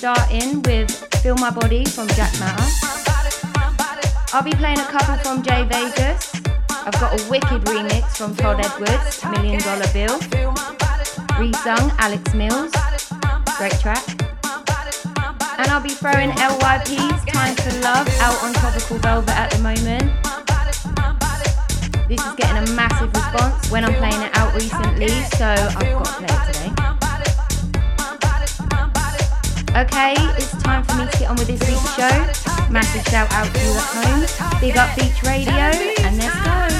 starting with Feel My Body from Jack Matter. I'll be playing a couple from Jay Vegas. I've got a wicked remix from Todd Edwards, Million Dollar Bill. Resung, Alex Mills. Great track. And I'll be throwing LYP's Time for Love out on Tropical Velvet at the moment. This is getting a massive response when I'm playing it out recently, so I've got to play it today. Okay, it's time for me to get on with this week's show. Massive shout out to you at home. Big up Beach Radio, and let's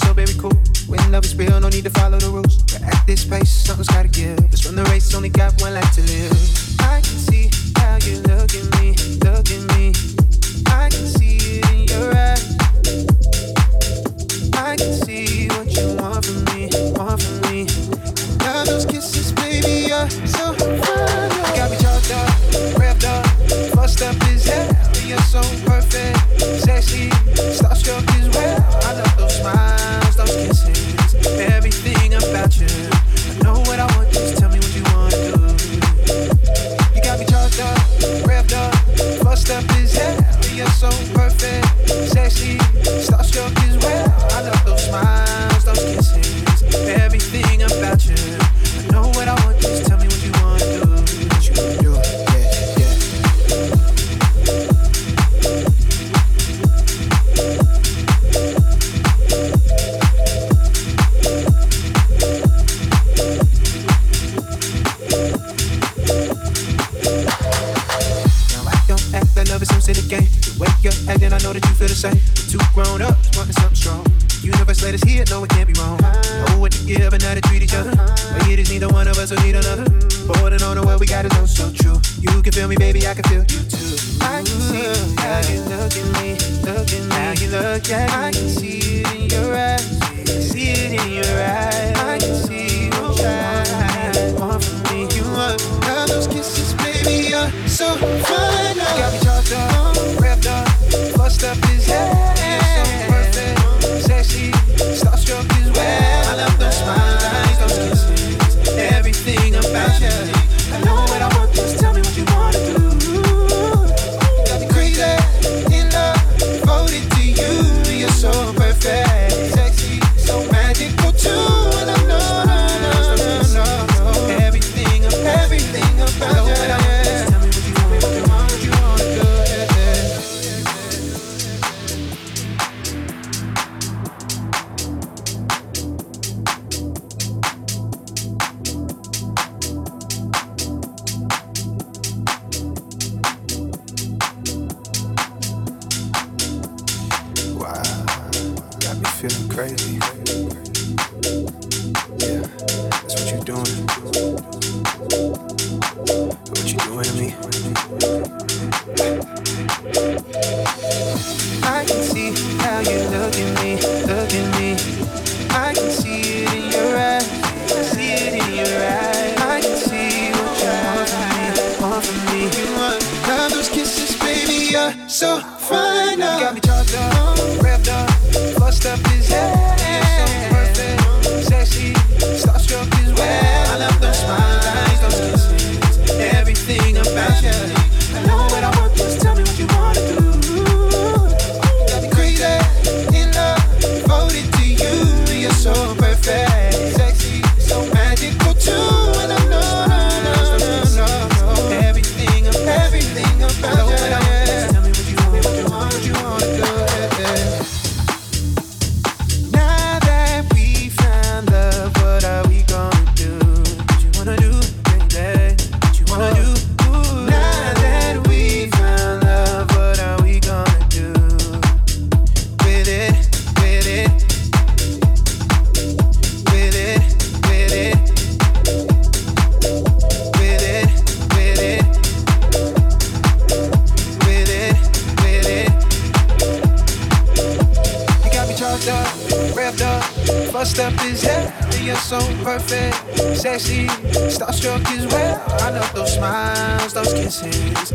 it's so very cool. When love is real, no need to follow the rules. But at this pace, something's gotta give. Let's run the race, only got one life to live. I can see how you look at me, look at me. I can see it in your eyes.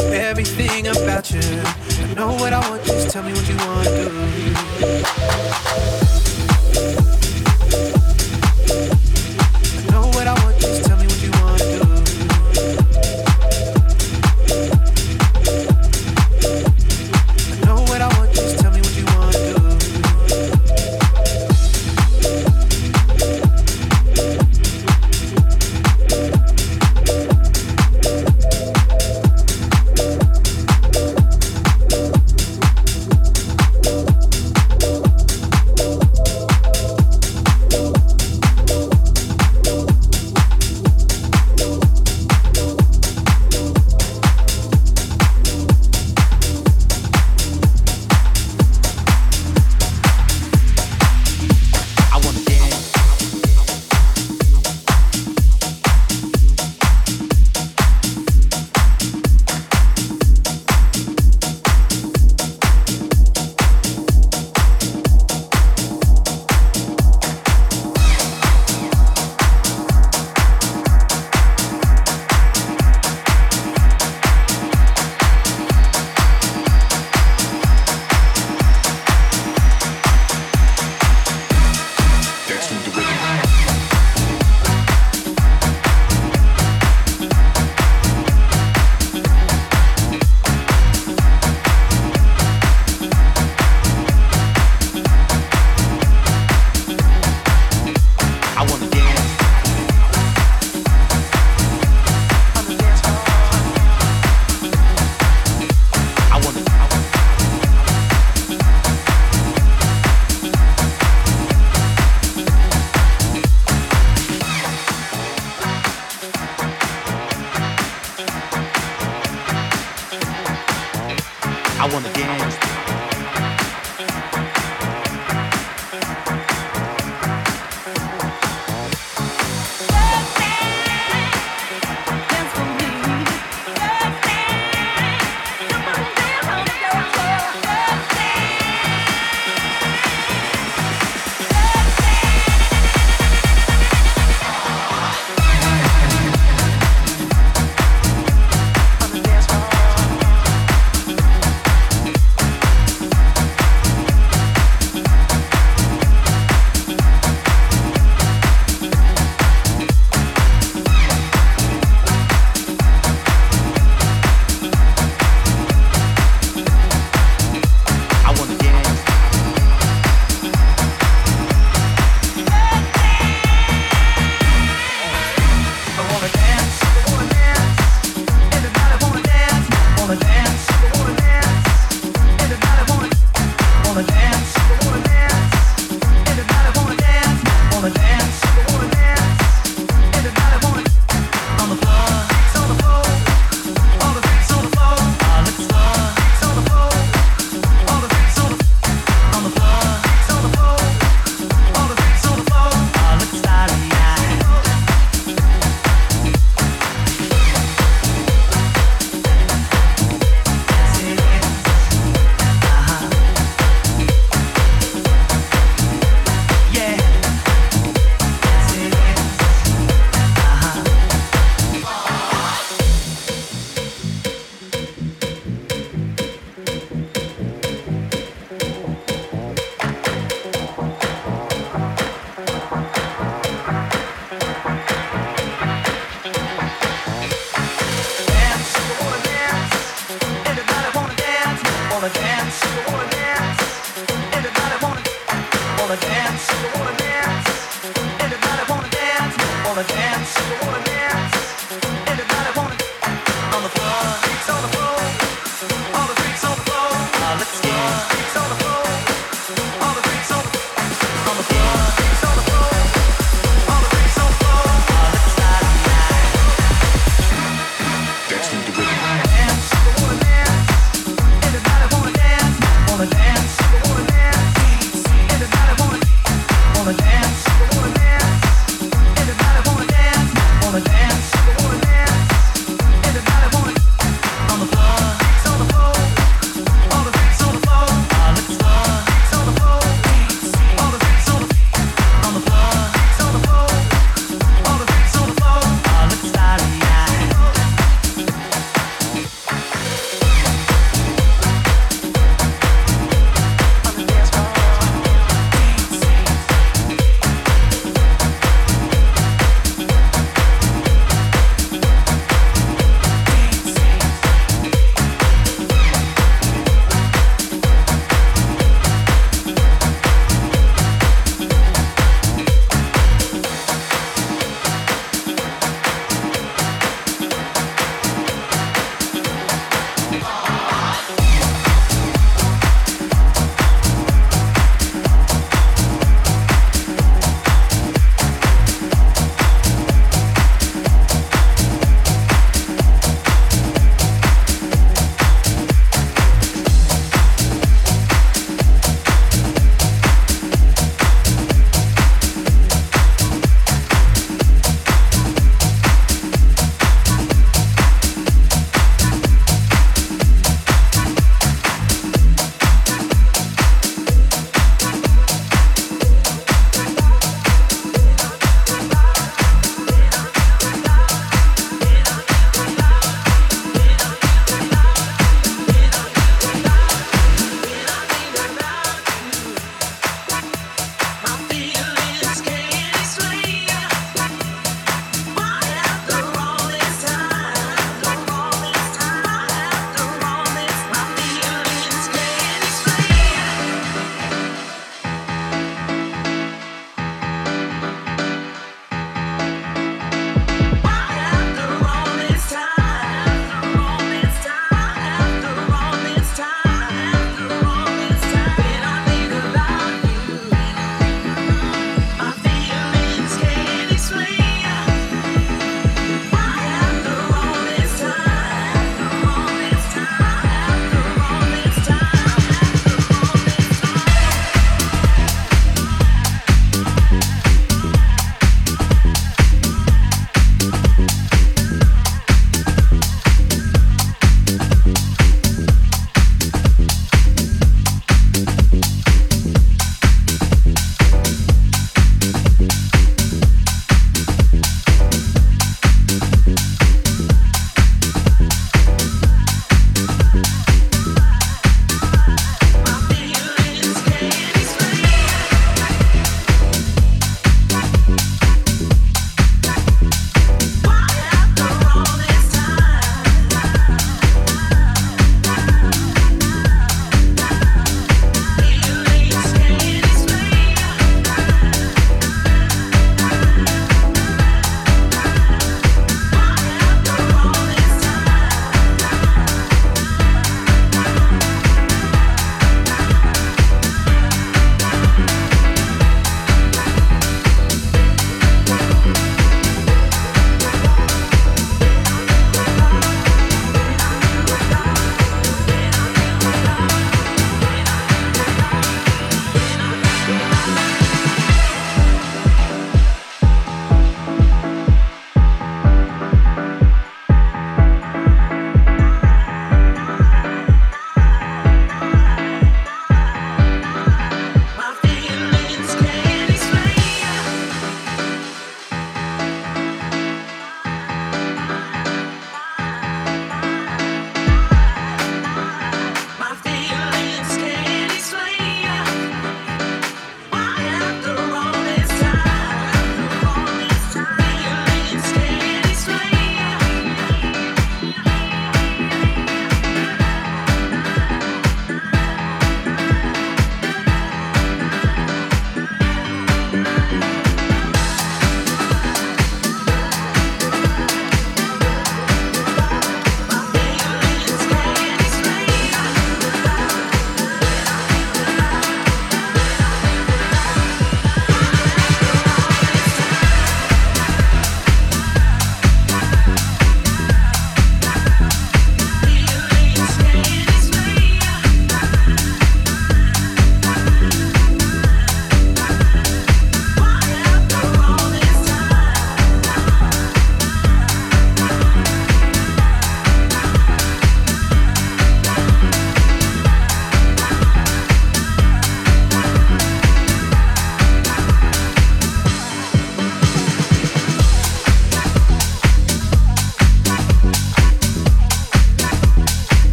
everything about you. I know what I want, just tell me what you want.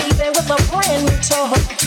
baby, with a brand new toy.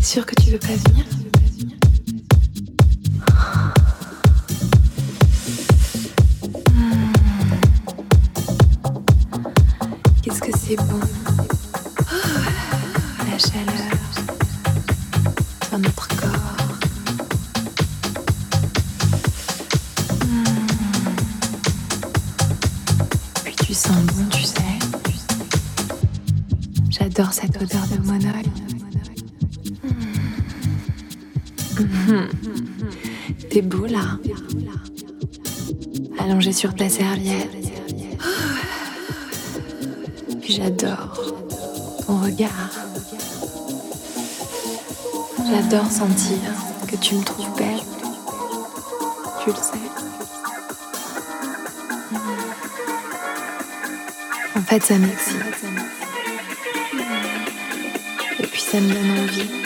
Sûr que tu veux pas venir Qu'est-ce que c'est bon Beau là. Allongé sur ta serviette. Puis j'adore ton regard. J'adore sentir que tu me trouves belle. Tu le sais. En fait, ça m'excite. Et puis ça me donne envie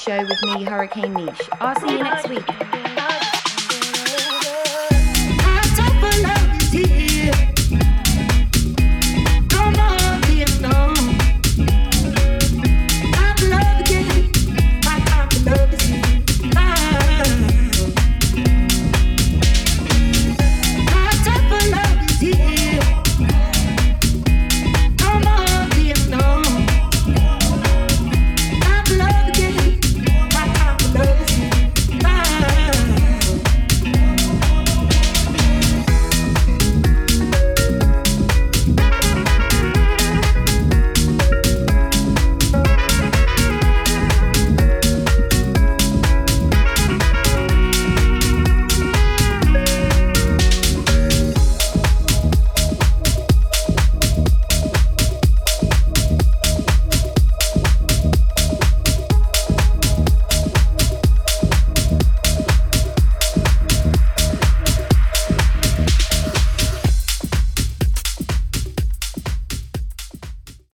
Show with me, Hurricane Meesh. I'll see you next week.